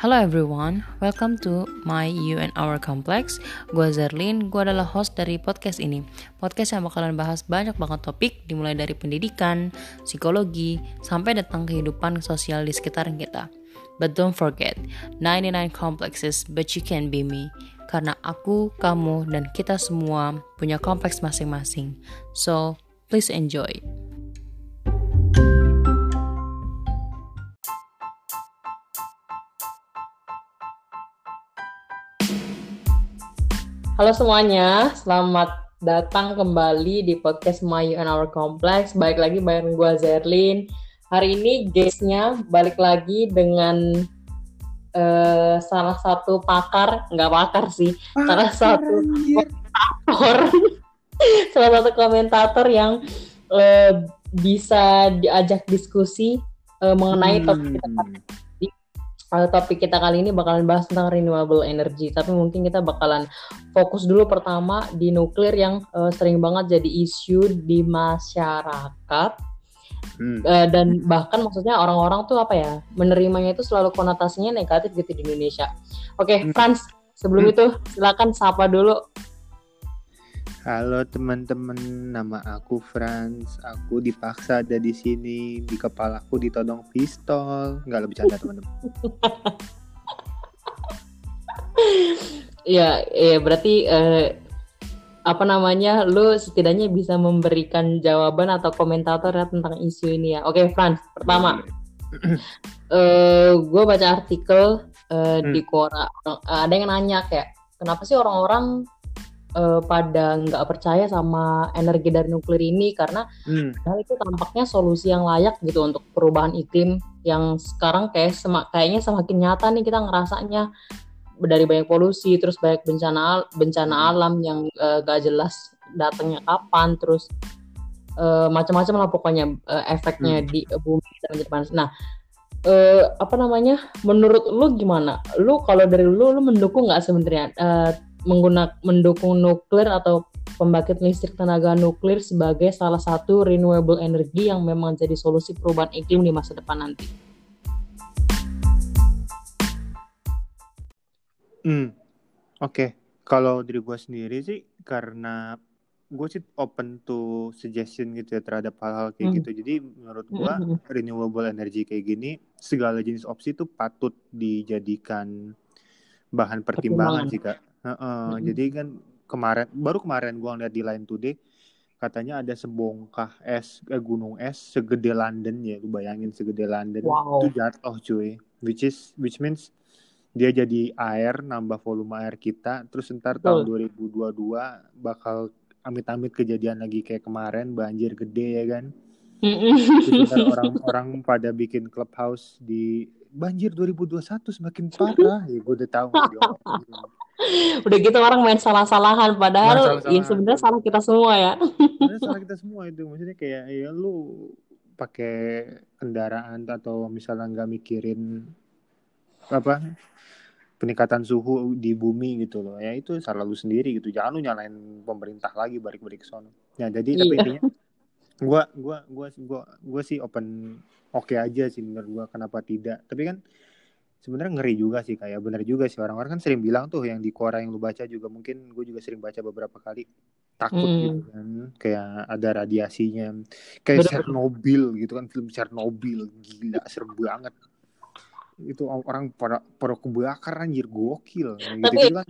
Hello everyone, welcome to my You and Our Complex. Gue Zerlin, gue adalah host dari podcast ini. Podcast yang bakalan bahas banyak banget topik, dimulai dari pendidikan, psikologi, sampai tentang kehidupan sosial di sekitar kita. But don't forget, 99 complexes, but you can be me. Karena aku, kamu, dan kita semua punya kompleks masing-masing. So, please enjoy. Halo semuanya, selamat datang kembali di podcast My You and Our Complex. Baik lagi bareng gue Zerlin. Hari ini guestnya balik lagi dengan uh, salah satu pakar, nggak pakar sih, pakar, salah satu komentator, salah satu komentator yang uh, bisa diajak diskusi uh, mengenai hmm. topik kita uh, topik kita kali ini bakalan bahas tentang renewable energy. Tapi mungkin kita bakalan fokus dulu pertama di nuklir yang uh, sering banget jadi isu di masyarakat. Hmm. Uh, dan bahkan maksudnya orang-orang tuh apa ya menerimanya itu selalu konotasinya negatif gitu di Indonesia. Oke, okay, hmm. Frans, sebelum hmm. itu silakan sapa dulu Halo teman-teman, nama aku Franz. Aku dipaksa ada di sini. Di kepalaku ditodong pistol. Nggak lebih canda teman-teman. ya, ya berarti eh, apa namanya? Lu setidaknya bisa memberikan jawaban atau komentator ya tentang isu ini ya. Oke, Franz. Pertama, eh, gue baca artikel eh, hmm. di Quora. Ada yang nanya kayak, kenapa sih orang-orang uh, pada nggak percaya sama energi dari nuklir ini karena hmm. itu tampaknya solusi yang layak gitu untuk perubahan iklim yang sekarang kayak semak kayaknya semakin nyata nih kita ngerasanya dari banyak polusi terus banyak bencana bencana hmm. alam yang uh, gak jelas datangnya kapan terus uh, macam-macam lah pokoknya uh, efeknya hmm. di uh, bumi dan panas. Nah, uh, apa namanya? Menurut lu gimana? Lu kalau dari lu lu mendukung nggak sebenarnya uh, menggunakan mendukung nuklir atau pembangkit listrik tenaga nuklir sebagai salah satu renewable energy yang memang jadi solusi perubahan iklim di masa depan nanti. Hmm, oke. Okay. Kalau dari gue sendiri sih karena gue sih open to suggestion gitu ya terhadap hal-hal kayak hmm. gitu. Jadi menurut gue hmm. renewable energy kayak gini segala jenis opsi itu patut dijadikan bahan pertimbangan, pertimbangan. sih kak. Uh, uh, hmm. Jadi kan kemarin baru kemarin gua ngeliat di Line Today katanya ada sebongkah es eh, gunung es segede London ya lu bayangin segede London. Wow. itu jatuh cuy. Which is which means dia jadi air nambah volume air kita terus ntar tahun 2022 bakal amit-amit kejadian lagi kayak kemarin banjir gede ya kan? Orang-orang pada bikin clubhouse di banjir 2021 semakin parah. Ya gue udah tahu udah gitu orang main salah-salahan padahal salah ya sebenarnya salah kita semua ya. Sebenarnya salah kita semua itu. Maksudnya kayak ya lu pakai kendaraan atau misalnya nggak mikirin apa peningkatan suhu di bumi gitu loh. Ya itu salah lu sendiri gitu. Jangan lu nyalain pemerintah lagi balik-balik ke sana. Ya jadi iya. tapi intinya gua gua gua gua gua sih open oke okay aja sih menurut gua kenapa tidak. Tapi kan sebenarnya ngeri juga sih kayak bener juga sih orang-orang kan sering bilang tuh yang di Quora yang lu baca juga mungkin gue juga sering baca beberapa kali. Takut hmm. gitu kan kayak ada radiasinya. Kayak Bener. Chernobyl gitu kan film Chernobyl. Gila serem banget. Itu orang pada pada kebakar anjir. Gokil. Gitu, tapi, gitu kan.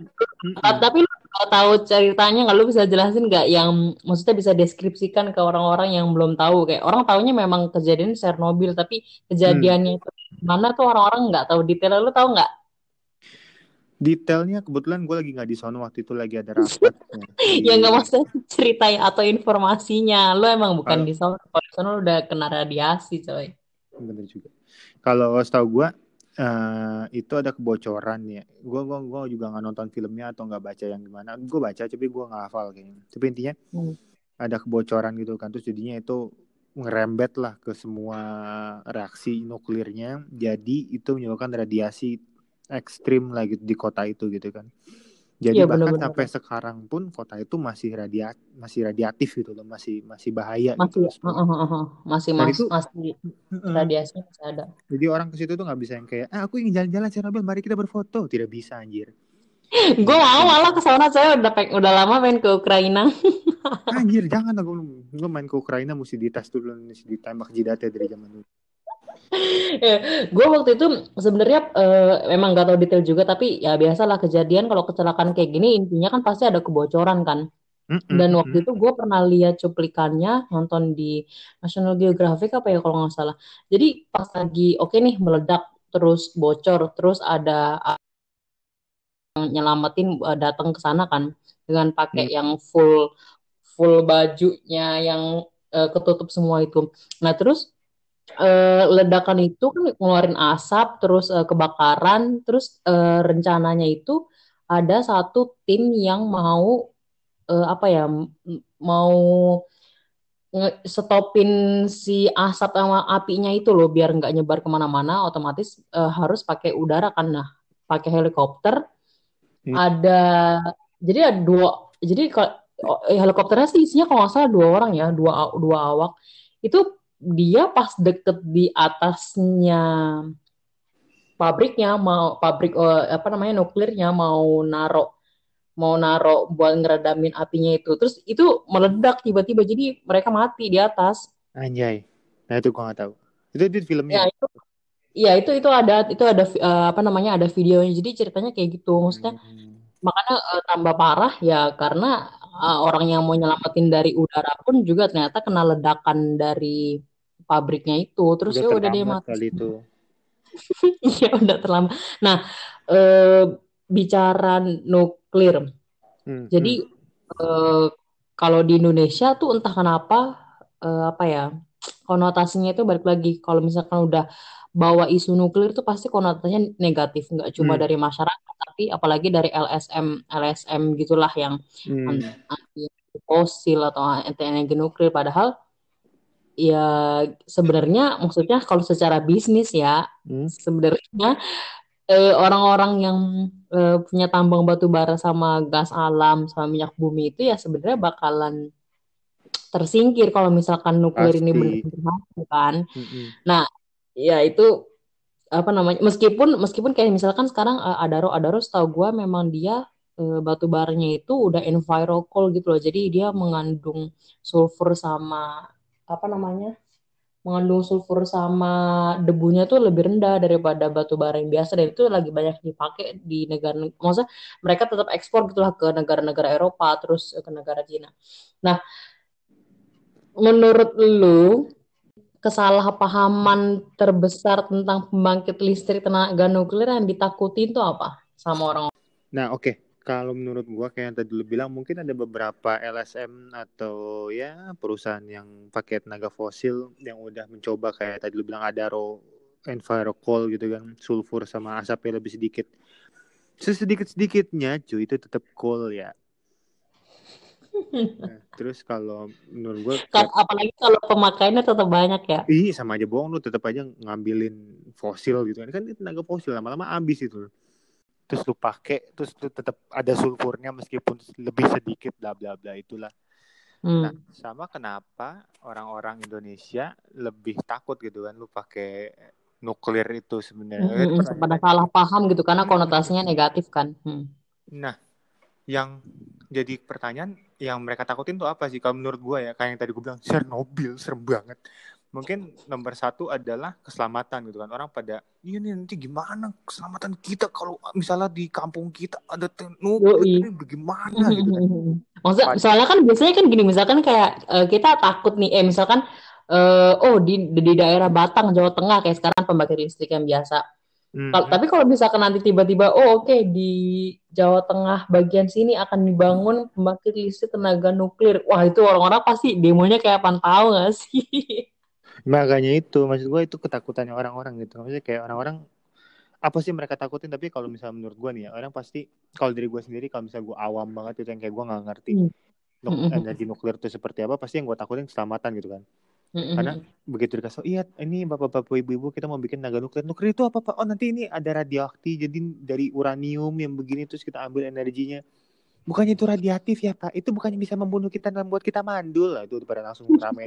tapi lu tahu ceritanya nggak lu bisa jelasin nggak yang maksudnya bisa deskripsikan ke orang-orang yang belum tahu? Kayak orang tahunya memang kejadian Chernobyl tapi kejadiannya hmm. itu mana tuh orang-orang nggak tahu? Detail lu tahu nggak? Detailnya kebetulan gue lagi nggak di sana waktu itu lagi ada rapat. Ya nggak maksudnya ceritain atau informasinya. Lo emang bukan di sana kalau di sana lo udah kena radiasi coy. Bener juga. Kalau setahu gue uh, itu ada kebocoran ya. Gue gua gua juga nggak nonton filmnya atau nggak baca yang gimana. Gue baca tapi gue nggak hafal kayaknya. Tapi intinya hmm. ada kebocoran gitu kan. Terus jadinya itu ngerembet lah ke semua reaksi nuklirnya. Jadi itu menyebabkan radiasi ekstrim lah gitu di kota itu gitu kan Jadi Iya bahkan benar-benar. sampai sekarang pun kota itu masih radia masih radiatif gitu loh, masih masih bahaya gitu Masih, loh uh, uh, uh, uh. masih mas, itu masih Heeh. radiasinya masih ada. Jadi orang ke situ tuh nggak bisa yang kayak, ah aku ingin jalan-jalan Chernobyl, mari kita berfoto. Tidak bisa anjir. Gue mau malah ke sana saya udah peng- udah lama main ke Ukraina. Anjir, jangan aku gue main ke Ukraina mesti dites dulu, mesti ditembak jidatnya dari zaman dulu. gue waktu itu sebenarnya eh, memang gak tahu detail juga tapi ya biasalah kejadian kalau kecelakaan kayak gini intinya kan pasti ada kebocoran kan. Dan waktu itu gue pernah lihat cuplikannya nonton di National Geographic apa ya kalau nggak salah. Jadi pas lagi oke nih meledak terus bocor terus ada yang nyelamatin eh, datang ke sana kan dengan pakai Hmm. yang full full bajunya yang eh, ketutup semua itu. Nah terus eh, ledakan itu kan ngeluarin asap, terus eh, kebakaran, terus eh, rencananya itu ada satu tim yang mau eh, apa ya, mau stopin si asap sama apinya itu loh, biar nggak nyebar ke mana-mana, otomatis eh, harus pakai udara kan, nah pakai helikopter. Hmm. Ada, jadi ada dua, jadi kalau helikopternya sih isinya kalau nggak salah dua orang ya, dua dua awak. Itu dia pas deket di atasnya pabriknya mau pabrik eh, apa namanya nuklirnya mau naro mau naro buat ngeredamin apinya itu terus itu meledak tiba-tiba jadi mereka mati di atas Anjay. Nah itu gue nggak tahu. Itu ya filmnya. itu ya itu itu ada itu ada eh, apa namanya ada videonya jadi ceritanya kayak gitu maksudnya Hmm. makanya eh, tambah parah ya karena eh, orang yang mau nyelamatin dari udara pun juga ternyata kena ledakan dari pabriknya itu terus Udah ya udah dia mati kali itu. Iya udah terlambat. Nah, eh, bicara nuklir. Hmm, Jadi hmm. eh, kalau di Indonesia tuh entah kenapa eh, apa ya konotasinya itu balik lagi. Kalau misalkan udah bawa isu nuklir tuh pasti konotasinya negatif, nggak cuma Hmm, dari masyarakat, tapi apalagi dari LSM LSM gitulah yang hmm. anti fosil atau anti energi nuklir. Padahal ya sebenarnya maksudnya kalau secara bisnis ya Hmm. sebenarnya eh, orang-orang yang eh, punya tambang batu bara sama gas alam sama minyak bumi itu ya sebenarnya bakalan tersingkir kalau misalkan nuklir ini Pasti. benar-benar mati kan. Mm-mm. Nah, ya itu apa namanya? Meskipun meskipun kayak misalkan sekarang eh, Adaro Adaro setahu gua memang dia eh, batu baranya itu udah envirocoal gitu loh. Jadi dia mengandung sulfur sama apa namanya? mengandung sulfur sama debunya tuh lebih rendah daripada batu bara yang biasa dan itu lagi banyak dipakai di negara maksudnya mereka tetap ekspor gitulah ke negara-negara Eropa terus ke negara Cina. Nah, menurut lu kesalahpahaman terbesar tentang pembangkit listrik tenaga nuklir yang ditakutin tuh apa sama orang? Nah, oke. Kalau menurut gua kayak yang tadi lu bilang mungkin ada beberapa LSM atau ya perusahaan yang pakai tenaga fosil yang udah mencoba kayak tadi lu bilang Adaro Envirocoal gitu kan, sulfur sama asapnya lebih sedikit. Sesedikit-sedikitnya cuy itu tetap coal ya. Nah, terus kalau menurut gua Kan kayak apalagi kalau pemakaiannya tetap banyak ya. Ih, sama aja bohong lu tetap aja ngambilin fosil gitu kan. Kan tenaga fosil lama-lama habis itu. Terus lu pakai, terus lu tetap ada sulfurnya meskipun lebih sedikit bla bla bla itulah. Nah, Hmm. sama kenapa orang-orang Indonesia lebih takut gitu kan lu pakai nuklir itu sebenarnya. Kan Mm-mm, pada salah paham gitu karena Hmm. konotasinya negatif kan. Hmm. Nah, yang jadi pertanyaan yang mereka takutin tuh apa sih? Kalau menurut gue ya, kayak yang tadi gue bilang, Chernobyl serem banget. Mungkin nomor satu adalah keselamatan gitu kan. Orang pada, iya nih nanti gimana keselamatan kita kalau misalnya di kampung kita ada nuklir ini bagaimana gitu kan. Maksudnya, Pad- soalnya kan biasanya kan gini, misalkan kayak eh, kita takut nih, eh misalkan eh, oh di di daerah Batang, Jawa Tengah kayak sekarang pembangkit listrik yang biasa. Kal- hmm. tapi kalau misalkan nanti tiba-tiba, oh oke di Jawa Tengah bagian sini akan dibangun pembangkit listrik tenaga nuklir, wah itu orang-orang pasti demonya kayak apa tahu nggak sih? Makanya itu, maksud gue itu ketakutannya orang-orang gitu. Maksudnya kayak orang-orang apa sih mereka takutin tapi kalau misalnya menurut gue nih ya orang pasti kalau dari gue sendiri kalau misalnya gue awam banget itu yang kayak gue nggak ngerti Hmm. nuk- Mm-mm. energi nuklir itu seperti apa pasti yang gue takutin keselamatan gitu kan Mm-mm. karena begitu dikasih tau, iya ini bapak-bapak ibu-ibu kita mau bikin tenaga nuklir nuklir itu apa pak oh nanti ini ada radioaktif jadi dari uranium yang begini terus kita ambil energinya bukannya itu radiatif ya pak itu bukannya bisa membunuh kita dan membuat kita mandul lah itu pada langsung ramen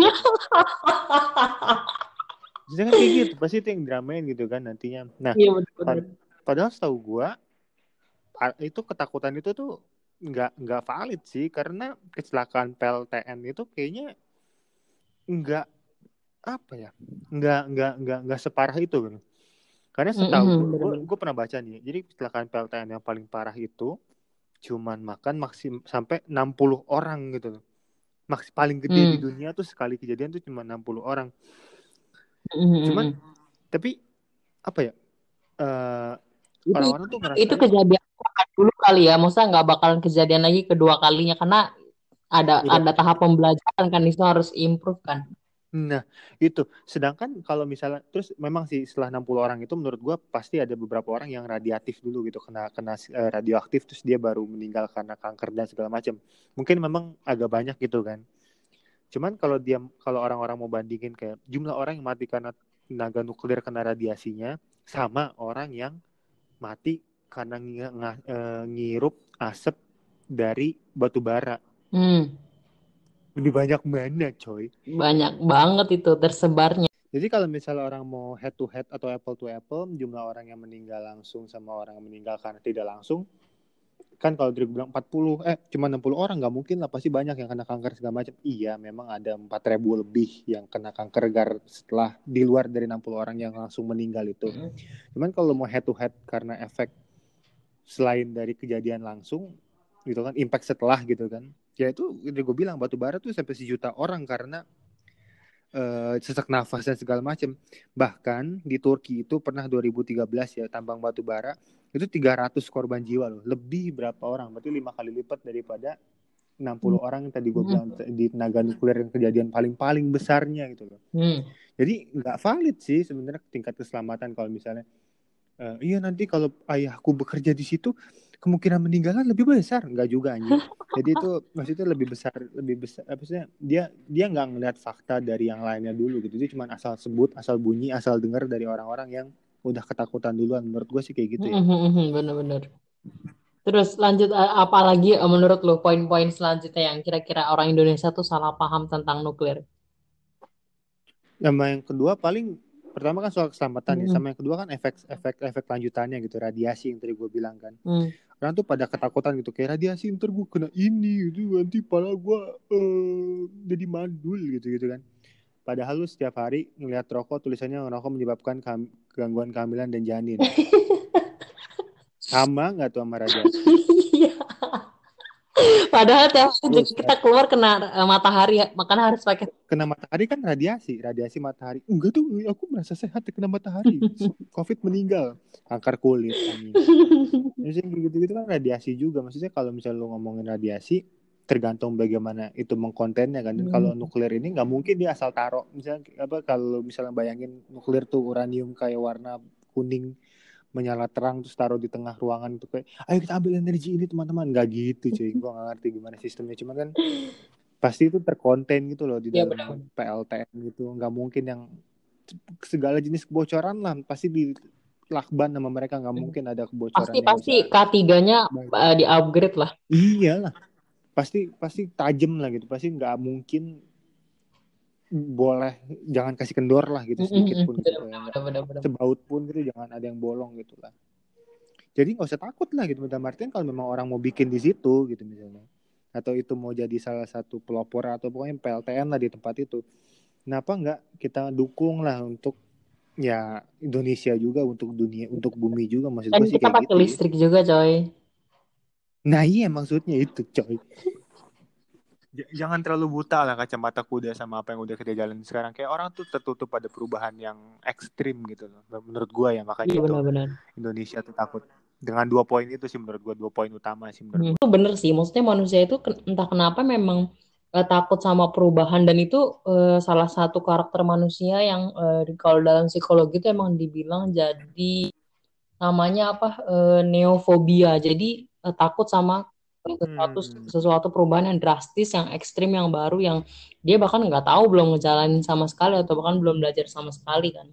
Jangan kayak gitu pasti itu yang dramain gitu kan nantinya. Nah Iya pad padahal setahu gua itu ketakutan itu tuh nggak nggak valid sih karena kecelakaan PLTN itu kayaknya nggak apa ya nggak nggak nggak nggak separah itu kan karena setahu Mm-mm, gue bener-bener. gue pernah baca nih jadi kecelakaan PLTN yang paling parah itu cuman makan maksim sampai 60 orang gitu loh Maks paling gede di Hmm. dunia tuh sekali kejadian tuh cuma 60 orang Mm-mm, cuman mm-mm. tapi apa ya eh, Itu orang-orang tuh itu ngerasanya kejadian dulu kali ya, maksudnya nggak bakalan kejadian lagi kedua kalinya karena ada udah ada tahap pembelajaran kan itu harus improve kan. Nah, itu. Sedangkan kalau misalnya terus memang sih setelah 60 orang itu menurut gua pasti ada beberapa orang yang radiatif dulu gitu, kena kena eh, radioaktif terus dia baru meninggal karena kanker dan segala macam. Mungkin memang agak banyak gitu kan. Cuman kalau dia kalau orang-orang mau bandingin kayak jumlah orang yang mati karena tenaga nuklir kena radiasinya sama orang yang mati karena ngi- nga- eh, ngirup asap dari batu bara. Hmm, Lebih banyak mana, coy? banyak banget itu tersebarnya. Jadi kalau misalnya orang mau head to head atau apple to apple, jumlah orang yang meninggal langsung sama orang yang meninggal karena tidak langsung, kan kalau Drake bilang 40, eh cuma 60 orang, nggak mungkin lah, pasti banyak yang kena kanker segala macam. Iya, memang ada 4000 lebih yang kena kanker gar setelah di luar dari 60 orang yang langsung meninggal itu. Mm. Cuman kalau mau head to head karena efek selain dari kejadian langsung, gitu kan, impact setelah gitu kan, ya itu gue bilang batu bara tuh sampai sejuta orang karena eh, sesak nafas dan segala macam. Bahkan di Turki itu pernah 2013 ya tambang batu bara itu 300 korban jiwa loh. Lebih berapa orang? Berarti lima kali lipat daripada 60 orang yang tadi gue bilang di tenaga nuklir yang kejadian paling-paling besarnya gitu loh. Hmm. Jadi nggak valid sih sebenarnya tingkat keselamatan kalau misalnya eh, iya nanti kalau ayahku bekerja di situ kemungkinan meninggalnya lebih besar nggak juga anjing. Jadi itu maksudnya lebih besar lebih besar apa sih dia dia nggak ngeliat fakta dari yang lainnya dulu gitu. Dia cuma asal sebut, asal bunyi, asal dengar dari orang-orang yang udah ketakutan duluan. Menurut gue sih kayak gitu ya. Mhm, Bener-bener. Terus lanjut eh, apa lagi eh, menurut lo poin-poin selanjutnya yang kira-kira orang Indonesia tuh salah paham tentang nuklir? Sama yang kedua paling pertama kan soal keselamatan ya. Hmm. Sama yang kedua kan efek efek efek lanjutannya gitu radiasi yang tadi gue bilang kan. Hmm. Orang tuh pada ketakutan gitu kayak radiasi ntar gue kena ini gitu nanti pala gue eh jadi mandul gitu gitu kan padahal lu setiap hari ngeliat rokok tulisannya rokok menyebabkan kam- gangguan kehamilan dan janin sama nggak tuh sama radiasi. Padahal tiap hari Terus, kita keluar kena eh, matahari, makanya harus pakai. kena matahari kan radiasi radiasi matahari enggak tuh aku merasa sehat kena matahari covid meninggal kanker kulit. Maksudnya gitu-gitu kan radiasi juga. Maksudnya kalau misalnya lu ngomongin radiasi, tergantung bagaimana itu mengkontennya kan. Dan Hmm. kalau nuklir ini nggak mungkin dia asal taruh. Misalnya apa kalau misalnya bayangin nuklir tuh uranium kayak warna kuning menyala terang terus taruh di tengah ruangan itu kayak ayo kita ambil energi ini teman-teman. Nggak gitu cuy. Gua nggak ngerti gimana sistemnya. Cuman kan pasti itu terkonten gitu loh di Iya, dalam PLTN gitu. Nggak mungkin yang segala jenis kebocoran lah pasti di lakban sama mereka. Nggak mungkin ada kebocoran Pasti pasti. K3-nya Baik. eh, di upgrade lah. iyalah. Pasti pasti tajam lah gitu. Pasti nggak mungkin boleh jangan kasih kendor lah gitu sedikit pun gitu Bener-bener. sebaut pun gitu jangan ada yang bolong gitu lah jadi nggak usah takut lah gitu dalam artian kalau memang orang mau bikin di situ gitu misalnya atau itu mau jadi salah satu pelopor atau pokoknya PLTN lah di tempat itu kenapa nggak kita dukung lah untuk ya Indonesia juga untuk dunia untuk bumi juga maksud Dan gue sih kita pakai gitu ya. listrik juga, coy. Nah iya maksudnya itu coy. J- Jangan terlalu buta lah kacamata kuda sama apa yang udah kita jalanin sekarang. Kayak orang tuh tertutup pada perubahan yang ekstrim gitu loh. Menurut gua ya makanya Iya itu benar-benar. Indonesia tuh takut. Dengan dua poin itu sih menurut gua dua poin utama sih menurut Hmm, itu bener sih. Maksudnya manusia itu entah kenapa memang eh, takut sama perubahan dan itu eh, salah satu karakter manusia yang eh, kalau dalam psikologi itu emang dibilang jadi namanya apa eh, neofobia. Jadi takut sama sesuatu Hmm. sesuatu perubahan yang drastis, yang ekstrim, yang baru, yang dia bahkan nggak tahu belum ngejalanin sama sekali atau bahkan belum belajar sama sekali kan.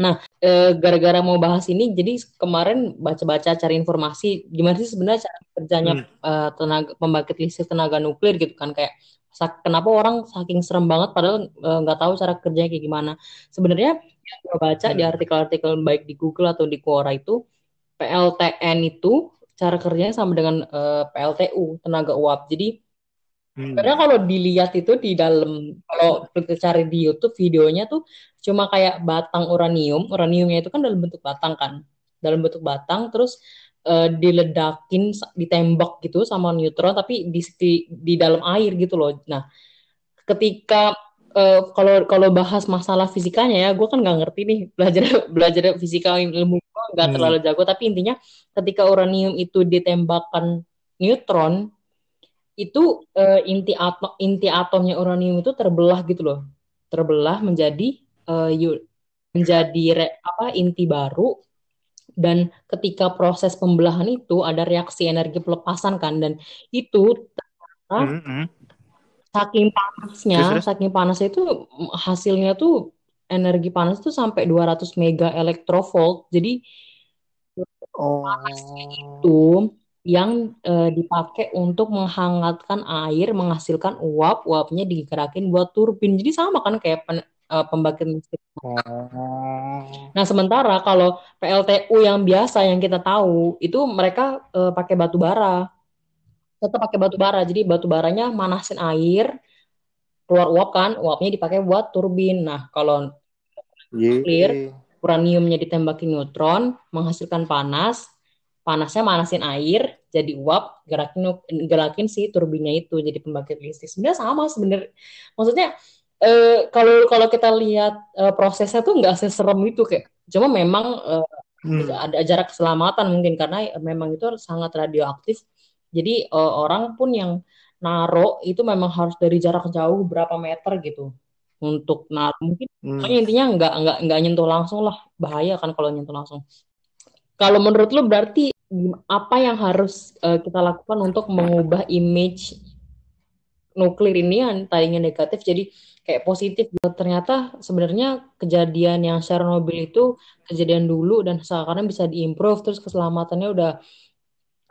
Nah, e, gara-gara mau bahas ini, jadi kemarin baca-baca cari informasi gimana sih sebenarnya cara kerjanya hmm. e, tenaga pembangkit listrik tenaga nuklir gitu kan kayak kenapa orang saking serem banget padahal eh, nggak uh, tahu cara kerjanya kayak gimana. Sebenarnya gue baca hmm. di artikel-artikel baik di Google atau di Quora itu PLTN itu cara kerjanya sama dengan uh, eh, PLTU tenaga uap. Jadi hmm. karena kalau dilihat itu di dalam kalau kita cari di YouTube videonya tuh cuma kayak batang uranium. Uraniumnya itu kan dalam bentuk batang kan, dalam bentuk batang terus uh, diledakin ditembak gitu sama neutron tapi di, di di dalam air gitu loh nah ketika uh, kalau kalau bahas masalah fisikanya ya gue kan nggak ngerti nih belajar belajar fisika ilmu nggak hmm. terlalu jago tapi intinya ketika uranium itu ditembakkan neutron itu uh, inti atom inti atomnya uranium itu terbelah gitu loh terbelah menjadi uh, menjadi re, apa inti baru dan ketika proses pembelahan itu ada reaksi energi pelepasan kan dan itu mm -hmm. saking panasnya terus, saking panasnya itu hasilnya tuh energi panas itu sampai 200 mega elektrovolt jadi oh. itu yang uh, dipakai untuk menghangatkan air menghasilkan uap uapnya digerakin buat turbin jadi sama kan kayak uh, pembangkit listrik. Oh. Nah, sementara kalau PLTU yang biasa yang kita tahu itu mereka uh, pakai batu bara. Tetap pakai batu bara. Jadi batu baranya manasin air, keluar uap kan, uapnya dipakai buat turbin. Nah, kalau clear uraniumnya ditembakin neutron, menghasilkan panas, panasnya manasin air, jadi uap, gerakin gerakin si turbinnya itu jadi pembangkit listrik. Sebenarnya sama sebenarnya. Maksudnya Eh, kalau kalau kita lihat uh, prosesnya tuh nggak seserem itu kayak cuma memang uh, hmm. ada jarak keselamatan mungkin karena memang itu sangat radioaktif jadi orang pun yang naro itu memang harus dari jarak jauh berapa meter gitu untuk naro mungkin hmm. intinya nggak nggak nggak nyentuh langsung lah. Bahaya kan kalau nyentuh langsung. Kalau menurut lu berarti apa yang harus uh, kita lakukan untuk mengubah image nuklir ini yang tadinya negatif jadi kayak positif? Ternyata sebenarnya kejadian yang Chernobyl itu kejadian dulu dan sekarang bisa diimprove terus keselamatannya udah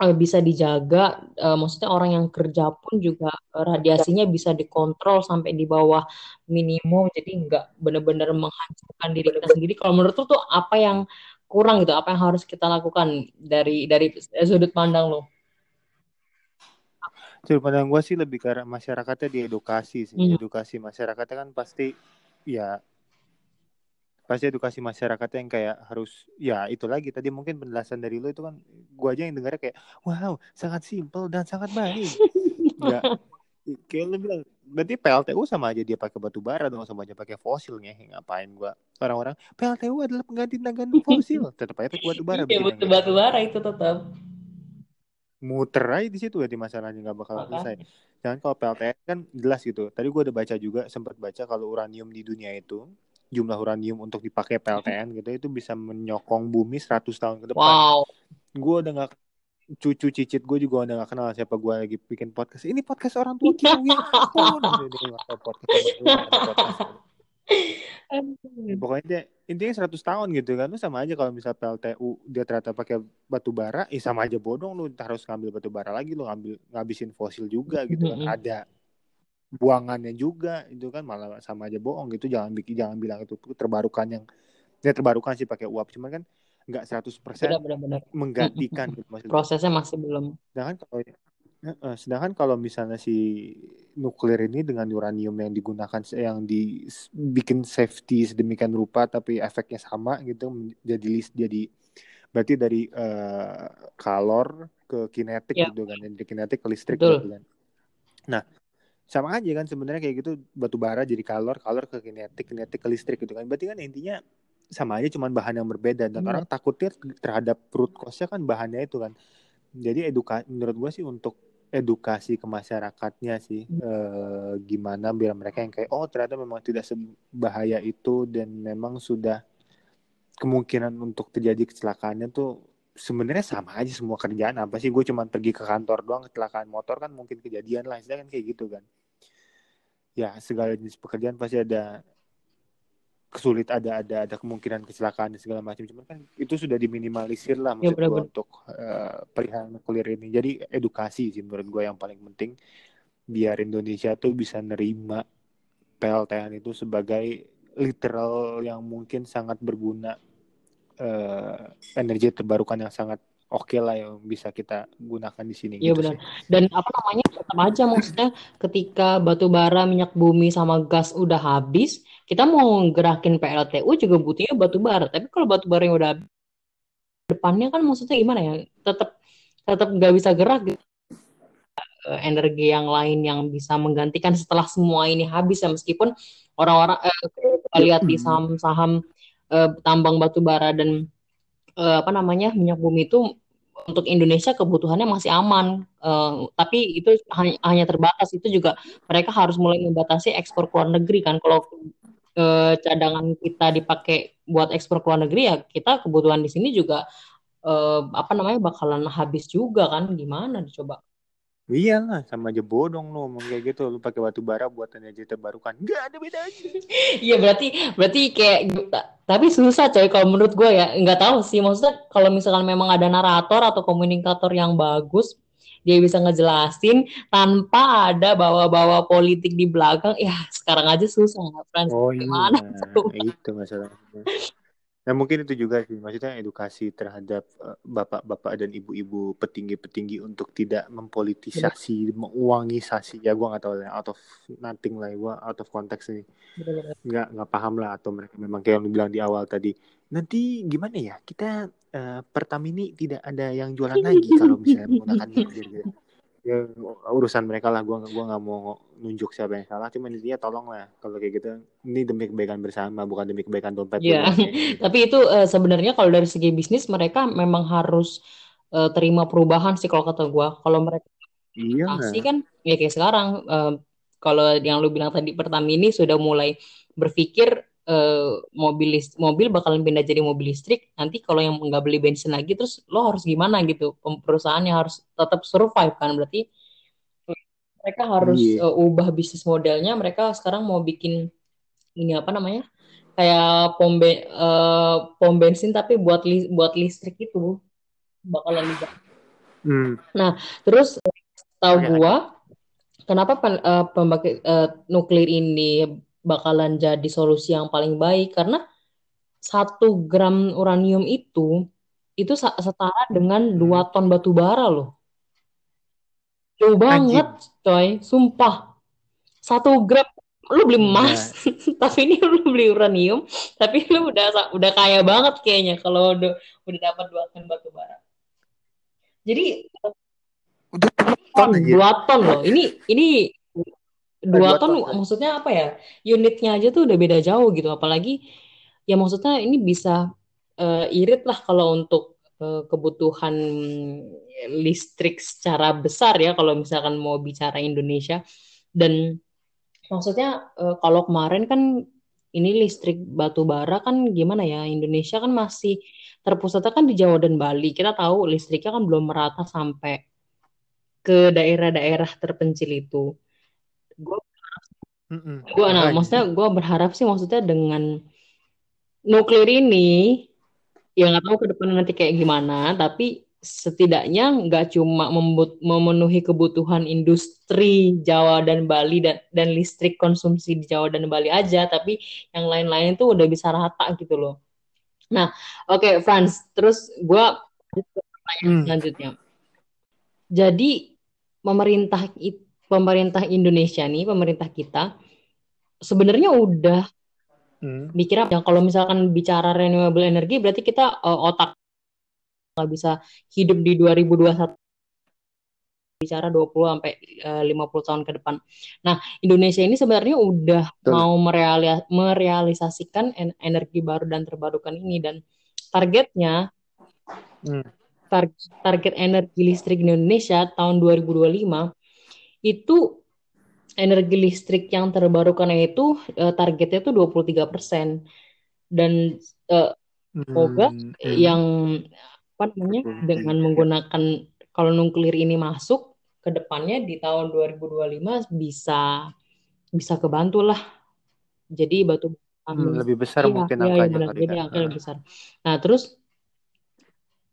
uh, bisa dijaga uh, maksudnya orang yang kerja pun juga uh, radiasinya bisa dikontrol sampai di bawah minimum jadi nggak benar-benar menghancurkan diri kita sendiri kalau menurut lu tuh apa yang kurang gitu apa yang harus kita lakukan dari dari sudut pandang lo Sudut pandang gue sih lebih ke arah masyarakatnya diedukasi sih. Hmm. Edukasi masyarakatnya kan pasti ya pasti edukasi masyarakat yang kayak harus ya itu lagi tadi mungkin penjelasan dari lo itu kan gua aja yang dengarnya kayak wow sangat simpel dan sangat baik. Ya kayak lo bilang berarti PLTU sama aja dia pakai batu bara dong sama aja pakai fosilnya ngapain gua? Orang-orang PLTU adalah pengganti tenaga fosil. Tetap aja pakai batu bara iya batu batu bara itu tetap muter aja di situ ya di masalahnya nggak bakal selesai. Jangan kalau PLTN kan jelas gitu. Tadi gue udah baca juga sempat baca kalau uranium di dunia itu jumlah uranium untuk dipakai PLTN gitu itu bisa menyokong bumi 100 tahun ke depan. Wow. Gue udah nggak cucu cicit gue juga udah gak kenal siapa gue lagi bikin podcast. Ini podcast orang tua kita. Pokoknya dia, intinya 100 tahun gitu kan. Lu sama aja kalau misal PLTU dia ternyata pakai batu bara, ya sama aja bodong lu harus ngambil batu bara lagi lu ngambil ngabisin fosil juga gitu kan. Ada buangannya juga itu kan malah sama aja bohong gitu. Jangan bikin jangan bilang itu terbarukan yang ya terbarukan sih pakai uap cuman kan nggak 100% benar, benar, benar. menggantikan gitu maksudnya. Prosesnya masih belum. Jangan kalau sedangkan kalau misalnya si nuklir ini dengan uranium yang digunakan yang dibikin safety sedemikian rupa tapi efeknya sama gitu jadi list jadi berarti dari uh, kalor ke kinetik yeah. gitu kan dari kinetik ke listrik Betul. gitu kan nah sama aja kan sebenarnya kayak gitu batu bara jadi kalor kalor ke kinetik kinetik ke listrik gitu kan. Berarti kan intinya sama aja cuman bahan yang berbeda. Dan hmm. orang takutnya terhadap root cause-nya kan bahannya itu kan. Jadi eduka menurut gue sih untuk edukasi ke masyarakatnya sih hmm. e, gimana biar mereka yang kayak oh ternyata memang tidak sebahaya itu dan memang sudah kemungkinan untuk terjadi kecelakaannya tuh sebenarnya sama aja semua kerjaan. Apa sih gue cuma pergi ke kantor doang kecelakaan motor kan mungkin kejadian lah kan kayak gitu kan ya segala jenis pekerjaan pasti ada kesulit ada ada ada kemungkinan kecelakaan dan segala macam. Cuman kan itu sudah diminimalisir lah Ya, gue benar-benar. untuk uh, perihal nuklir ini. Jadi edukasi sih menurut gue yang paling penting. Biar Indonesia tuh bisa nerima PLTN itu sebagai literal yang mungkin sangat berguna uh, energi terbarukan yang sangat oke lah yang bisa kita gunakan di sini Iya gitu benar. sih Dan apa namanya tetap aja maksudnya ketika batu bara, minyak bumi sama gas udah habis, kita mau gerakin PLTU juga butuhnya batu bara. Tapi kalau batu bara yang udah habis, depannya kan maksudnya gimana ya? Tetap tetap nggak bisa gerak gitu. Eh, energi yang lain yang bisa menggantikan setelah semua ini habis ya meskipun orang-orang eh, lihat di saham-saham eh, tambang batu bara dan eh, apa namanya minyak bumi itu untuk Indonesia kebutuhannya masih aman, uh, tapi itu hanya, hanya terbatas. Itu juga mereka harus mulai membatasi ekspor ke luar negeri kan. Kalau uh, cadangan kita dipakai buat ekspor ke luar negeri ya kita kebutuhan di sini juga uh, apa namanya bakalan habis juga kan. Gimana dicoba? Iya lah, sama aja bodong lu ngomong kayak gitu. Lu pakai batu bara buat energi terbarukan. Nggak ada bedanya. Iya berarti berarti kayak tapi susah coy kalau menurut gue ya nggak tahu sih maksudnya kalau misalkan memang ada narator atau komunikator yang bagus dia bisa ngejelasin tanpa ada bawa-bawa politik di belakang ya sekarang aja susah Frans Oh gimana iya, itu masalahnya. Nah mungkin itu juga sih, maksudnya edukasi terhadap uh, bapak-bapak dan ibu-ibu petinggi-petinggi untuk tidak mempolitisasi, menguangisasi. Ya gue nggak tahu lah, out of nothing lah, gue out of context nih. Nggak nggak paham lah atau mereka memang kayak yang bilang di awal tadi. Nanti gimana ya kita uh, Pertamini tidak ada yang jualan lagi kalau misalnya menggunakan gitu. Ya urusan mereka lah, gue gua nggak mau nunjuk siapa yang salah, cuma intinya tolong lah kalau kayak gitu. Ini demi kebaikan bersama, bukan demi kebaikan dompet. Iya, gitu. tapi itu uh, sebenarnya kalau dari segi bisnis mereka memang harus uh, terima perubahan sih kalau kata gue. Kalau mereka iya pasti kan ya kayak sekarang uh, kalau yang lu bilang tadi Pertamini sudah mulai berpikir uh, mobil list, mobil bakalan pindah jadi mobil listrik. Nanti kalau yang nggak beli bensin lagi, terus lo harus gimana gitu? Perusahaannya harus tetap survive kan? Berarti mereka harus Iya. uh, ubah bisnis modelnya. Mereka sekarang mau bikin ini apa namanya? Kayak pom be- uh, pom bensin tapi buat li- buat listrik itu bakalan diganti. Hmm. Nah, terus tahu gua kenapa pen- uh, pembangkit uh, nuklir ini bakalan jadi solusi yang paling baik karena satu gram uranium itu itu setara dengan dua ton batu bara loh. Jauh banget, coy. Sumpah. Satu gram lu beli emas, tapi ini lu beli uranium, tapi lu udah udah kaya banget kayaknya kalau udah udah dapat dua ton batu bara. Jadi udah ton, dua ton loh. Ini ini dua, dua ton, ton, maksudnya apa ya? Unitnya aja tuh udah beda jauh gitu. Apalagi ya maksudnya ini bisa uh, irit lah kalau untuk uh, kebutuhan listrik secara besar ya kalau misalkan mau bicara Indonesia dan maksudnya uh, kalau kemarin kan ini listrik batu bara kan gimana ya Indonesia kan masih terpusatnya kan di Jawa dan Bali kita tahu listriknya kan belum merata sampai ke daerah-daerah terpencil itu gue gue nah maksudnya gue berharap sih maksudnya dengan nuklir ini ya nggak tahu ke depan nanti kayak gimana tapi setidaknya nggak cuma memenuhi kebutuhan industri Jawa dan Bali dan, dan listrik konsumsi di Jawa dan Bali aja, tapi yang lain-lain tuh udah bisa rata gitu loh. Nah, oke okay, Franz, terus gue pertanyaan hmm. selanjutnya. Jadi pemerintah pemerintah Indonesia nih, pemerintah kita sebenarnya udah hmm. mikir apa? Kalau misalkan bicara renewable energy, berarti kita uh, otak nggak bisa hidup di 2021 bicara 20 sampai uh, 50 tahun ke depan. Nah, Indonesia ini sebenarnya udah Betul. mau merealis merealisasikan en energi baru dan terbarukan ini dan targetnya hmm. tar target energi listrik di Indonesia tahun 2025 itu energi listrik yang terbarukan itu uh, targetnya itu 23 persen dan uh, semoga hmm. yang apa namanya dengan menggunakan kalau nuklir ini masuk ke depannya di tahun 2025 bisa bisa kebantu lah. Jadi batu Hmm, lebih besar iya, mungkin iya, iya, angkanya benar. kali Jadi angkanya lebih besar. Nah, terus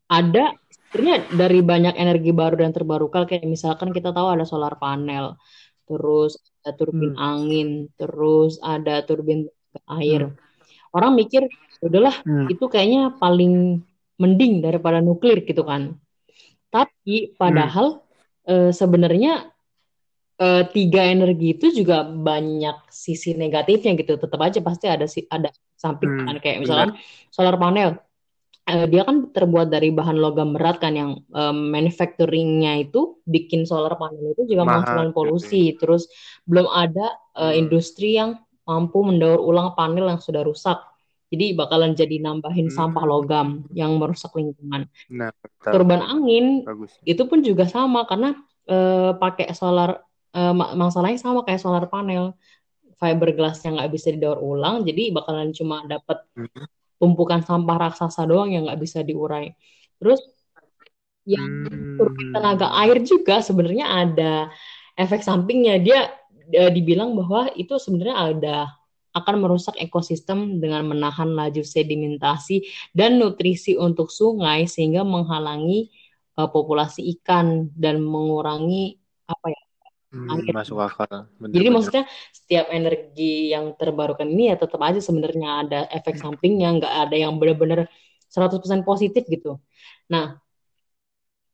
ada sebenarnya dari banyak energi baru dan terbarukan kayak misalkan kita tahu ada solar panel, terus ada turbin Hmm. angin, terus ada turbin air. Hmm. Orang mikir udahlah Hmm. itu kayaknya paling mending daripada nuklir gitu kan. Tapi padahal eh, sebenarnya eh, tiga energi itu juga banyak sisi negatifnya gitu. Tetap aja pasti ada si ada samping Hmm, kan kayak misalkan solar panel. Eh, dia kan terbuat dari bahan logam berat kan yang eh, manufacturingnya itu bikin solar panel itu juga menghasilkan polusi. Terus belum ada Hmm. industri yang mampu mendaur ulang panel yang sudah rusak. Jadi bakalan jadi nambahin Hmm. sampah logam yang merusak lingkungan. Nah, betul. Turban angin bagus. itu pun juga sama karena eh, pakai solar ma- masalahnya sama kayak solar panel fiberglass yang nggak bisa didaur ulang jadi bakalan cuma dapat Hmm. Tumpukan sampah raksasa doang yang nggak bisa diurai terus yang turbin Hmm. tenaga air juga sebenarnya ada efek sampingnya dia eh, dibilang bahwa itu sebenarnya ada akan merusak ekosistem dengan menahan laju sedimentasi dan nutrisi untuk sungai sehingga menghalangi eh, populasi ikan dan mengurangi apa ya Hmm, masuk akal. Jadi Bener-bener. maksudnya setiap energi yang terbarukan ini ya tetap aja sebenarnya ada efek sampingnya, nggak ada yang benar-benar 100% positif gitu. Nah,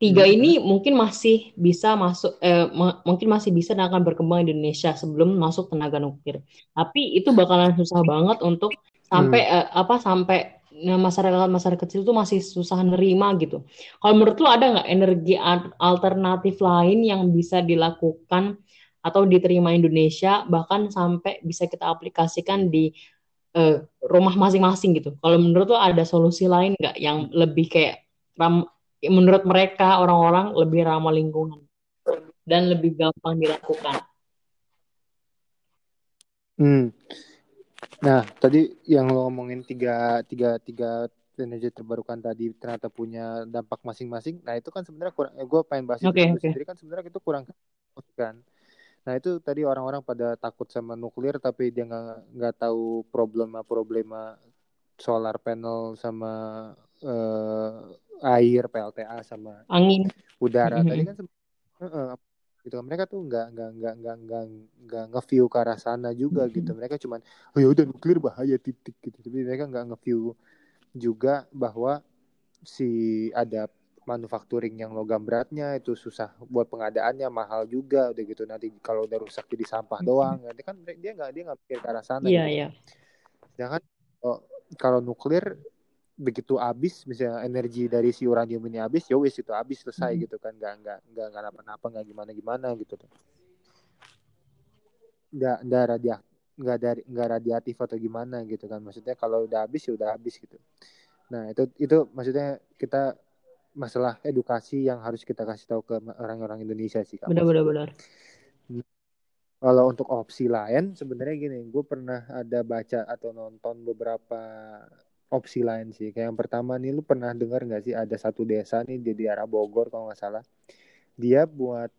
tiga Hmm. ini mungkin masih bisa masuk, eh, mungkin masih bisa dan akan berkembang di Indonesia sebelum masuk tenaga nuklir. Tapi itu bakalan susah banget untuk sampai eh, apa sampai nah, masyarakat masyarakat kecil tuh masih susah nerima gitu. Kalau menurut lu ada nggak energi al- alternatif lain yang bisa dilakukan atau diterima Indonesia bahkan sampai bisa kita aplikasikan di eh, rumah masing-masing gitu. Kalau menurut lu ada solusi lain nggak yang lebih kayak ram, menurut mereka orang-orang lebih ramah lingkungan dan lebih gampang dilakukan? Hmm. Nah, tadi yang lo ngomongin tiga, tiga, tiga energi terbarukan tadi ternyata punya dampak masing-masing. Nah, itu kan sebenarnya kurang, eh, gue pengen bahas itu Oke, dulu oke. sendiri kan sebenarnya itu kurang kan. Nah, itu tadi orang-orang pada takut sama nuklir tapi dia nggak nggak tahu problema-problema solar panel sama eh, air, PLTA sama Angin. udara tadi Mhm. kan se- Heeh, gitu kan. Mereka tuh nggak nggak nggak nggak nggak nggak nge-view ke arah sana juga gitu. Mereka cuman oh ya udah nuklir bahaya titik gitu. Tapi mereka nggak nge-view juga bahwa si ada manufacturing yang logam beratnya itu susah buat pengadaannya mahal juga udah gitu. Nanti kalau udah rusak jadi sampah doang. Nanti kan dia nggak dia nggak pikir ke arah sana Iya, gitu. iya. sedangkan oh, kalau nuklir begitu habis misalnya energi dari si uranium ini habis ya wis itu habis selesai Hmm. gitu kan. Nggak nggak nggak nggak apa-apa nggak gimana gimana gitu tuh. Nggak nggak radia nggak dari nggak radiatif atau gimana gitu kan. Maksudnya kalau udah habis ya udah habis gitu. Nah itu itu maksudnya kita masalah edukasi yang harus kita kasih tahu ke orang-orang Indonesia sih kak Benar, benar, benar. kalau untuk opsi lain sebenarnya gini gue pernah ada baca atau nonton beberapa opsi lain sih. Kayak yang pertama nih lu pernah dengar nggak sih ada satu desa nih di daerah Bogor kalau nggak salah. Dia buat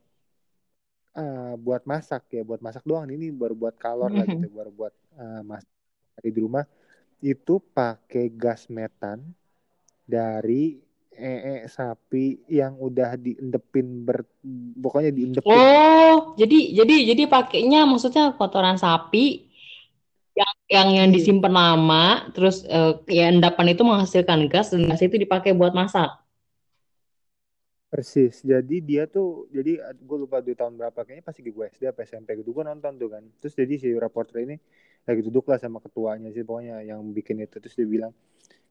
eh, buat masak ya buat masak doang. Ini baru buat kalor lah gitu baru buat eh, masak di rumah. Itu pakai gas metan dari ee sapi yang udah diendepin ber pokoknya diendepin. Oh, jadi jadi jadi pakainya maksudnya kotoran sapi yang yang yang Iya. disimpan lama, terus eh, ya endapan itu menghasilkan gas dan gas itu dipakai buat masak. Persis. Jadi dia tuh, jadi gue lupa di tahun berapa kayaknya pasti di gue SD apa SMP gitu gue nonton tuh kan. Terus jadi si reporter ini lagi duduk lah sama ketuanya sih pokoknya yang bikin itu terus dia bilang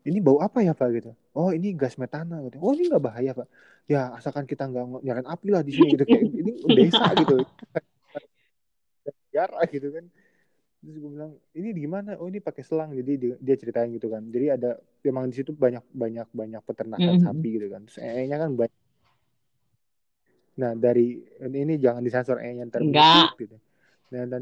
ini bau apa ya pak gitu. Oh ini gas metana gitu. Oh ini nggak bahaya pak. Ya asalkan kita nggak ng- nyalain api lah di sini gitu kayak ini desa gitu. Jarak gitu kan. Terus gue bilang ini di mana? Oh ini pakai selang. Jadi dia, dia ceritain gitu kan. Jadi ada memang di situ banyak banyak banyak peternakan Mhm. sapi gitu kan. Terus ee-nya kan banyak. Nah dari ini jangan disensor e-nya ntar gitu. Nah dan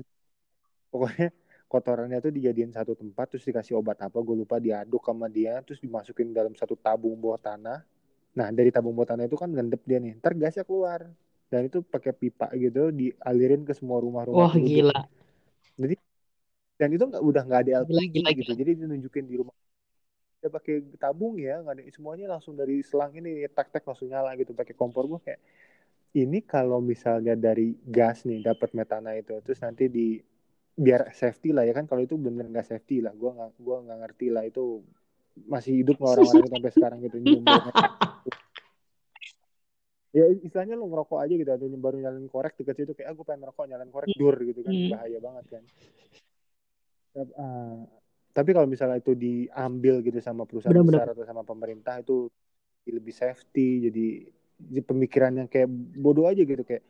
pokoknya kotorannya tuh dijadiin satu tempat terus dikasih obat apa gue lupa diaduk sama dia terus dimasukin dalam satu tabung bawah tanah. Nah dari tabung bawah tanah itu kan ngendep dia nih. Ntar gasnya keluar dan itu pakai pipa gitu dialirin ke semua rumah-rumah Wah, gila. Jadi dan itu nggak udah nggak ada LPG Gila, gila, gitu. Gila. jadi ditunjukin di rumah. Udah pakai tabung ya nggak ada semuanya langsung dari selang ini tak tak langsung nyala gitu. Pakai kompor gue kayak ini kalau misalnya dari gas nih dapat metana itu terus nanti di biar safety lah ya kan. Kalau itu bener nggak safety lah gue nggak gua nggak ngerti lah itu masih hidup nggak orang-orang itu sampai sekarang gitu ya istilahnya lu ngerokok aja gitu atau baru nyalain korek deket situ kayak aku pengen ngerokok nyalain korek dur gitu kan. Hmm. bahaya banget kan Ah, tapi kalau misalnya itu diambil gitu sama perusahaan Benar-benar. besar atau sama pemerintah itu lebih safety jadi, jadi pemikiran yang kayak bodoh aja gitu kayak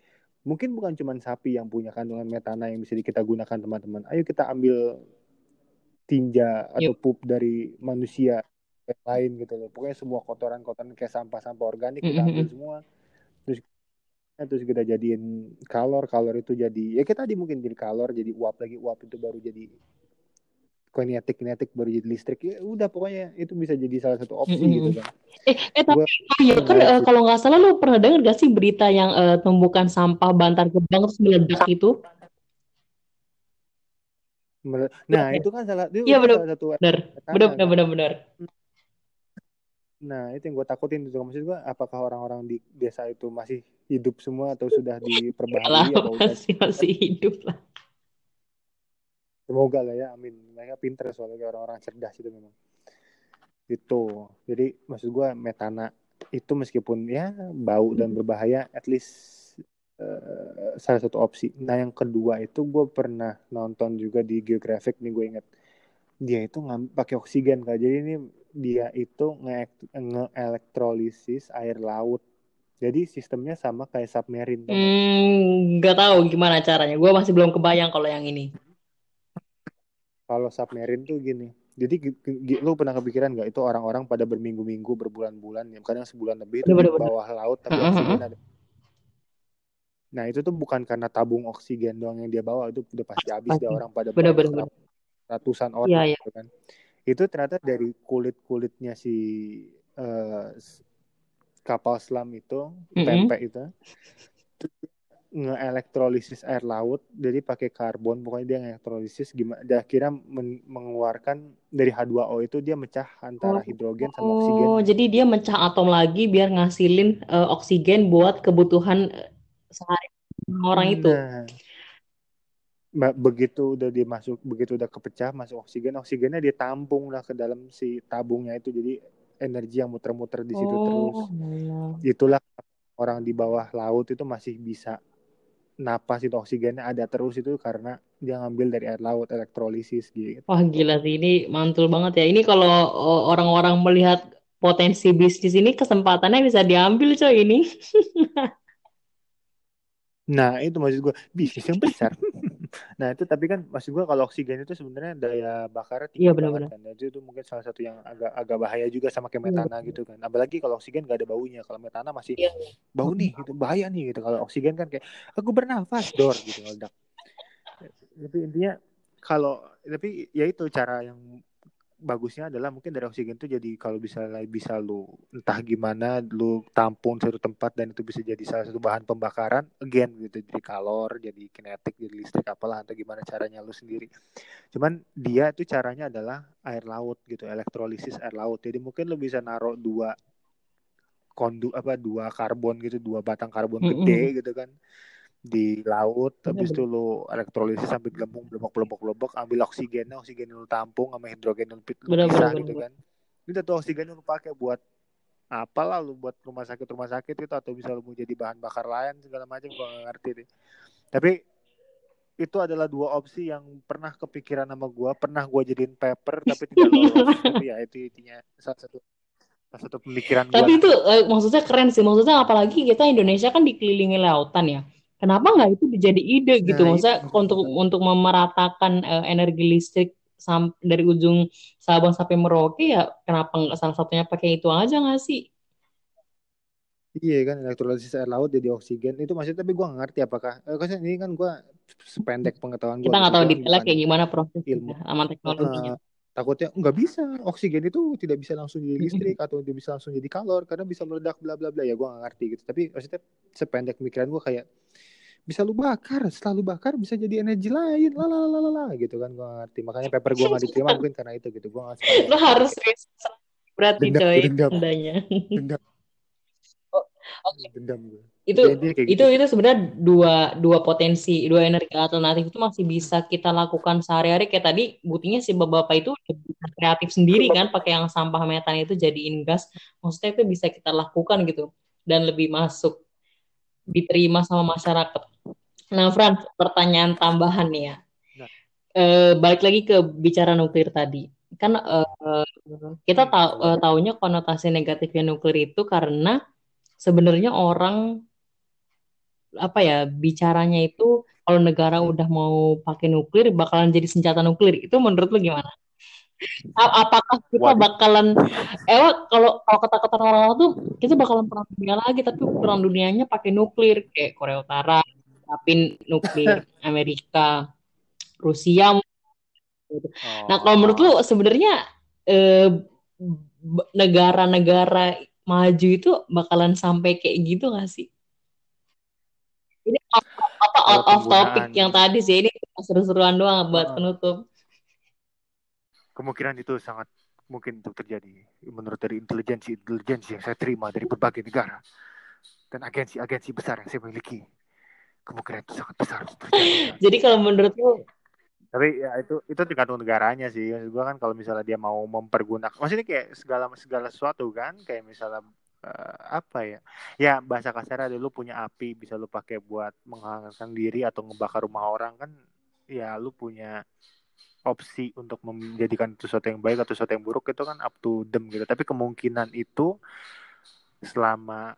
mungkin bukan cuma sapi yang punya kandungan metana yang bisa kita gunakan teman-teman. Ayo kita ambil tinja atau pup dari manusia yang lain gitu loh. Pokoknya semua kotoran-kotoran kayak sampah-sampah organik kita ambil semua. Terus terus kita jadiin kalor kalor itu jadi ya kita tadi mungkin jadi kalor jadi uap lagi uap itu baru jadi kinetik kinetik baru jadi listrik ya udah pokoknya itu bisa jadi salah satu opsi Mm-mm. gitu kan Eh, eh tapi Gua- oh iya kan sih. kalau nggak salah lu pernah dengar gak sih berita yang eh, tumbukan sampah Bantar Gebang terus meledak itu? Nah Iya. itu kan salah itu kan bener. salah satu bener, kan? bener, bener, bener. nah itu yang gue takutin itu maksud gue apakah orang-orang di desa itu masih hidup semua atau sudah Lah, diperbaharui atau masih masih hidup lah. Semoga lah ya amin. Mereka pinter soalnya orang-orang cerdas itu memang. Itu. Jadi maksud gue metana itu meskipun ya bau dan berbahaya at least eh, salah satu opsi. Nah yang kedua itu gue pernah nonton juga di Geographic nih gue inget dia itu pakai oksigen kak. Jadi ini dia itu nge- nge-elektrolisis air laut. Jadi sistemnya sama kayak submarine tau nggak? Hmm, nggak tahu gimana caranya. Gue masih belum kebayang kalau yang ini. Kalau submarine tuh gini. Jadi lu pernah kepikiran nggak itu orang-orang pada berminggu-minggu, berbulan-bulan, ya kadang sebulan lebih itu di bawah laut tapi Heeh, oksigen heeh. ada. Nah itu tuh bukan karena tabung oksigen doang yang dia bawa itu udah pasti habis deh orang pada Bener-bener. banyak ratusan Iya, orang iya. gitu kan. Itu ternyata dari kulit-kulitnya si eh, s- kapal selam itu, Mm-mm. pempek itu, itu nge-elektrolisis air laut jadi pakai karbon pokoknya dia nge-elektrolisis gimana dia akhirnya men- mengeluarkan dari H2O itu dia mecah antara hidrogen sama oksigen Oh, jadi dia mecah atom lagi biar ngasilin eh, oksigen buat kebutuhan eh, sehari orang itu. nah begitu udah dia masuk begitu udah kepecah masuk oksigen oksigennya dia tampung lah ke dalam si tabungnya itu jadi energi yang muter-muter di situ terus Oh, alah. itulah orang di bawah laut itu masih bisa napas itu oksigennya ada terus itu karena dia ngambil dari air laut elektrolisis gitu Wah, gila sih ini mantul banget ya. Ini kalau eh, orang-orang melihat potensi bisnis ini kesempatannya bisa diambil coy ini. Nah, itu maksud gue bisnis yang besar. nah, itu tapi kan maksud gue kalau oksigen itu sebenarnya daya bakarnya tinggi Iya, banget benar-benar. kan. Dan itu, itu mungkin salah satu yang agak agak bahaya juga sama kayak Iya, metana gitu kan. Apalagi kalau oksigen gak ada baunya. Kalau metana masih Iya. bau nih, gitu bahaya nih gitu. Kalau oksigen kan kayak aku bernafas dor gitu meledak. Tapi intinya kalau tapi ya itu cara yang bagusnya adalah mungkin dari oksigen itu jadi kalau bisa bisa lu entah gimana lu tampung satu tempat dan itu bisa jadi salah satu bahan pembakaran again gitu. Jadi kalor jadi kinetik jadi listrik apalah atau gimana caranya lu sendiri. Cuman dia itu caranya adalah air laut gitu elektrolisis air laut. Jadi mungkin lu bisa naruh dua kondu apa dua karbon gitu dua batang karbon Mm-mm. gede gitu kan di laut habis itu lu elektrolisis sampai gelembung belebok ambil oksigennya oksigen lu tampung sama hidrogen lu, pisah gitu kan. Itu tuh oksigen lu pakai buat apalah lu buat rumah sakit rumah sakit itu atau bisa lu mau jadi bahan bakar lain segala macam gua nggak ngerti deh. Tapi itu adalah dua opsi yang pernah kepikiran sama gua pernah gua jadiin paper tapi tidak lolos. Tapi ya itu intinya salah satu salah satu pemikiran gua Tapi lah. itu eh, maksudnya keren sih. Maksudnya apalagi kita Indonesia kan dikelilingi lautan ya. Kenapa nggak itu jadi ide gitu? nah Maksudnya untuk untuk memeratakan eh, energi listrik sam- dari ujung Sabang sampai Merauke ya kenapa nggak salah satunya pakai itu aja nggak sih? Iya kan elektrolisis air laut jadi oksigen itu maksudnya tapi nggak ngerti apakah eh, ini kan gua sependek pengetahuan Kita gua nggak gitu tahu detailnya kayak gimana ilmu prosesnya sama teknologinya. Eh, takutnya nggak bisa oksigen itu tidak bisa langsung jadi listrik atau tidak bisa langsung jadi kalor karena bisa meledak bla bla bla ya gua nggak ngerti gitu tapi maksudnya sependek pemikiran gua kayak bisa lu bakar setelah lu bakar bisa jadi energi lain. Lah lah lah lah gitu kan gue ngerti. Makanya paper gue nggak diterima mungkin karena itu gitu. Gue nggak lu harus berarti Dendam, coy dendam. dendam. Oh, dendam gue itu kayak itu gitu. itu sebenarnya dua dua potensi dua energi alternatif itu masih bisa kita lakukan sehari-hari. Kayak tadi buktinya si bapak-bapak itu kreatif sendiri kan pakai yang sampah metan itu jadiin gas. Maksudnya itu bisa kita lakukan gitu dan lebih masuk diterima sama masyarakat. Nah Fran pertanyaan tambahan nih ya. Nah. Eh, balik lagi ke bicara nuklir tadi. Kan eh, kita tahu eh, taunya konotasi negatifnya nuklir itu karena sebenarnya orang apa ya bicaranya itu kalau negara udah mau pakai nuklir bakalan jadi senjata nuklir. Itu menurut lu gimana? Apakah kita Waduh. bakalan eh kalau kalau kata-kata orang-orang tuh kita bakalan perang dunia lagi tapi perang dunianya pakai nuklir kayak Korea Utara, tapi nuklir Amerika, Rusia. Nah kalau menurut lu sebenarnya eh, negara-negara maju itu bakalan sampai kayak gitu gak sih? Ini apa Kalau out of topic yang tadi sih ini seru-seruan doang buat penutup. Kemungkinan itu sangat mungkin untuk terjadi. Menurut dari intelijensi intelijensi yang saya terima dari berbagai negara dan agensi-agensi besar yang saya miliki kemungkinan itu sangat besar untuk terjadi. Jadi kalau menurut lu? Tapi ya itu itu tergantung negaranya sih. Maksud gua kan kalau misalnya dia mau mempergunakan maksudnya kayak segala segala sesuatu kan? Kayak misalnya eh, apa ya? Ya bahasa kasarnya lu punya api bisa lu pakai buat menghangatkan diri atau ngebakar rumah orang kan? Ya lu punya opsi untuk menjadikan itu sesuatu yang baik atau sesuatu yang buruk itu kan up to them gitu. Tapi kemungkinan itu selama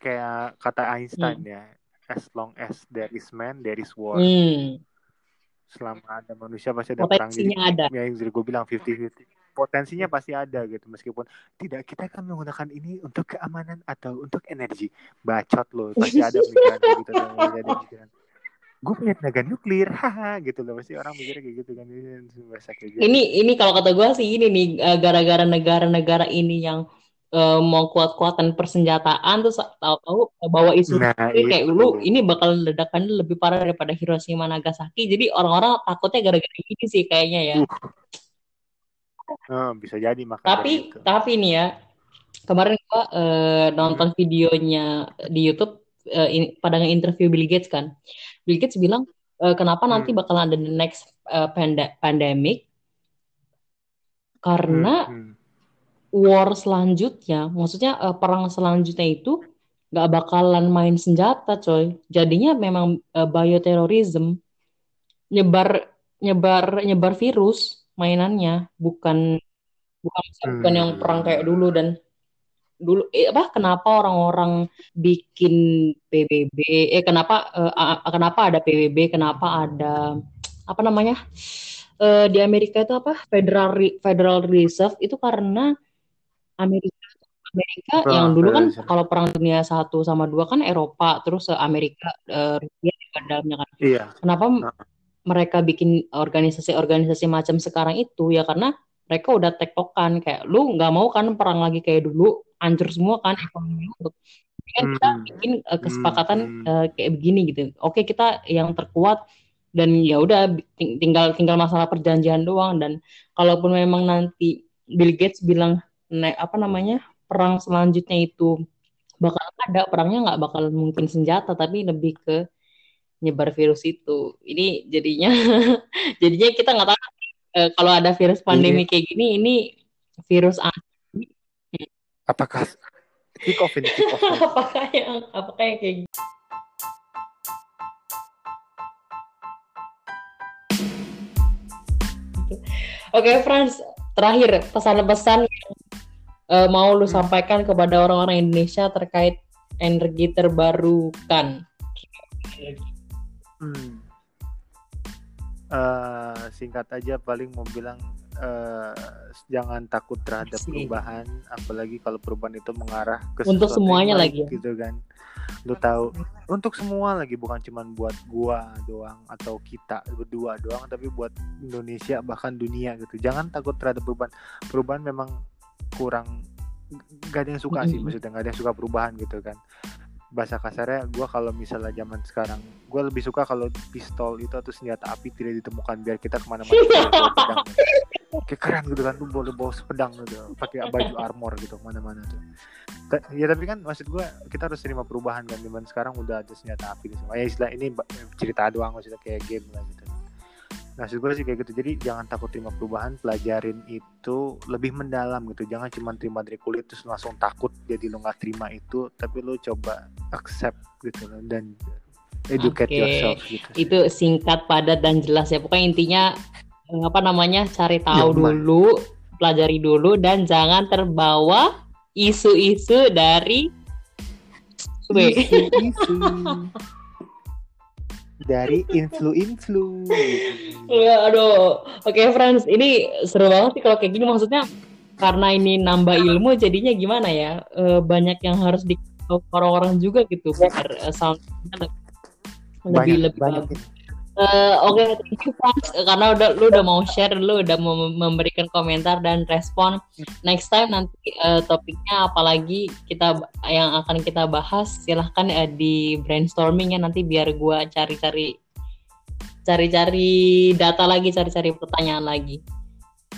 kayak kata Einstein ya as long as there is man there is war. Hmm, selama ada manusia pasti ada perang. Jadi potensinya ada. ya yang gue bilang 50-50 potensinya pasti ada gitu meskipun tidak kita akan menggunakan ini untuk keamanan atau untuk energi. Bacot loh pasti ada pemikiran kayak gitu pasti ada pemikiran gue punya tenaga nuklir haha gitu loh pasti orang mikirnya kayak gitu kan ini bahasa kayak gitu Ini ini kalau kata gua sih ini nih eh, gara-gara negara-negara ini yang eh, mau kuat-kuatan persenjataan terus tahu-tahu bawa isu nah nuklir, kayak itu lu ini bakal ledakannya lebih parah daripada Hiroshima Nagasaki. Jadi orang-orang takutnya gara-gara ini sih kayaknya ya. Eh, bisa jadi makanya Tapi gitu. tapi nih ya kemarin gua eh, nonton videonya di YouTube eh, in- pada interview Bill Gates kan. Bill Gates bilang eh, kenapa nanti Hmm. bakalan ada the next eh, panda- pandemic karena Hmm, hmm. war selanjutnya, maksudnya eh, perang selanjutnya itu nggak bakalan main senjata, coy. Jadinya memang eh, bioterorism, nyebar nyebar nyebar virus mainannya, bukan bukan bukan yang perang kayak dulu dan dulu eh, apa kenapa orang-orang bikin PBB eh kenapa eh, kenapa ada PBB kenapa ada apa namanya eh, di Amerika itu apa Federal Re- Federal Reserve itu karena Amerika Amerika Perang yang dulu kan Reserve. kalau perang dunia satu sama dua kan Eropa terus eh, Amerika eh, Rusia juga dalamnya kan iya Kenapa Nah. mereka bikin organisasi-organisasi macam sekarang itu ya karena mereka udah tektokan kayak lu nggak mau kan perang lagi kayak dulu hancur semua kan ekonomi lu. Kan kita Hmm. bikin uh, kesepakatan uh, kayak begini gitu. Oke kita yang terkuat dan ya udah ting- tinggal tinggal masalah perjanjian doang dan kalaupun memang nanti Bill Gates bilang ne- apa namanya perang selanjutnya itu bakal ada perangnya nggak bakal mungkin senjata tapi lebih ke nyebar virus itu. Ini jadinya jadinya kita nggak tahu eh, kalau ada virus pandemi kayak gini ini virus asli apakah kick off ini kick off ini. apakah yang apakah yang kayak gitu? Oke, Franz, terakhir pesan-pesan yang eh, mau lu sampaikan kepada orang-orang Indonesia terkait energi terbarukan. Hmm. Eh, singkat aja paling mau bilang eh, jangan takut terhadap Asik. perubahan apalagi kalau perubahan itu mengarah ke Untuk semuanya lagi ya? gitu kan. Lu tahu untuk semua lagi bukan cuman buat gua doang atau kita berdua doang tapi buat Indonesia bahkan dunia gitu. Jangan takut terhadap perubahan. Perubahan memang kurang gak ada yang suka sih maksudnya. Gak ada yang suka perubahan gitu kan bahasa kasarnya gue kalau misalnya zaman sekarang gue lebih suka kalau pistol itu atau senjata api tidak ditemukan biar kita ke mana-mana bawa pedang. Kayak keren gitu kan tuh boleh bawa pedang gitu pakai baju armor gitu ke mana-mana tuh. Ya tapi kan maksud gue kita harus terima perubahan kan zaman sekarang udah ada senjata api semua. Ya istilah ini cerita doang maksudnya kayak game lah gitu Nah, gue sih kayak gitu. Jadi jangan takut terima perubahan, pelajarin itu lebih mendalam gitu. Jangan cuma terima dari kulit terus langsung takut jadi lo nggak terima itu, tapi lo coba accept gitu loh dan educate okay. yourself gitu. Sih. Itu singkat, padat dan jelas ya. Pokoknya intinya eh, apa namanya? cari tahu ya, dulu, pelajari dulu dan jangan terbawa isu-isu dari isu-isu dari influ-influ. Iya, aduh. Oke, okay, Franz, ini seru banget sih kalau kayak gini. Maksudnya karena ini nambah ilmu, jadinya gimana ya? E, banyak yang harus di orang-orang juga gitu biar uh, soundnya lebih lebih banyak, bagus. Uh, Oke, okay, thank you Franz karena udah lu udah mau share, lu udah mau memberikan komentar dan respon. Next time nanti uh, topiknya apalagi kita yang akan kita bahas, silahkan uh, di brainstorming ya nanti biar gua cari-cari cari-cari data lagi, cari-cari pertanyaan lagi.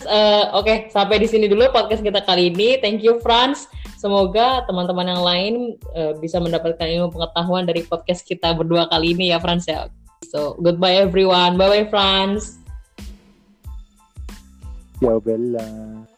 Uh, Oke, okay, sampai di sini dulu podcast kita kali ini. Thank you Franz. Semoga teman-teman yang lain uh, bisa mendapatkan ilmu pengetahuan dari podcast kita berdua kali ini ya Franz ya. So, goodbye everyone. Bye bye, France. Ciao, Bella. Uh,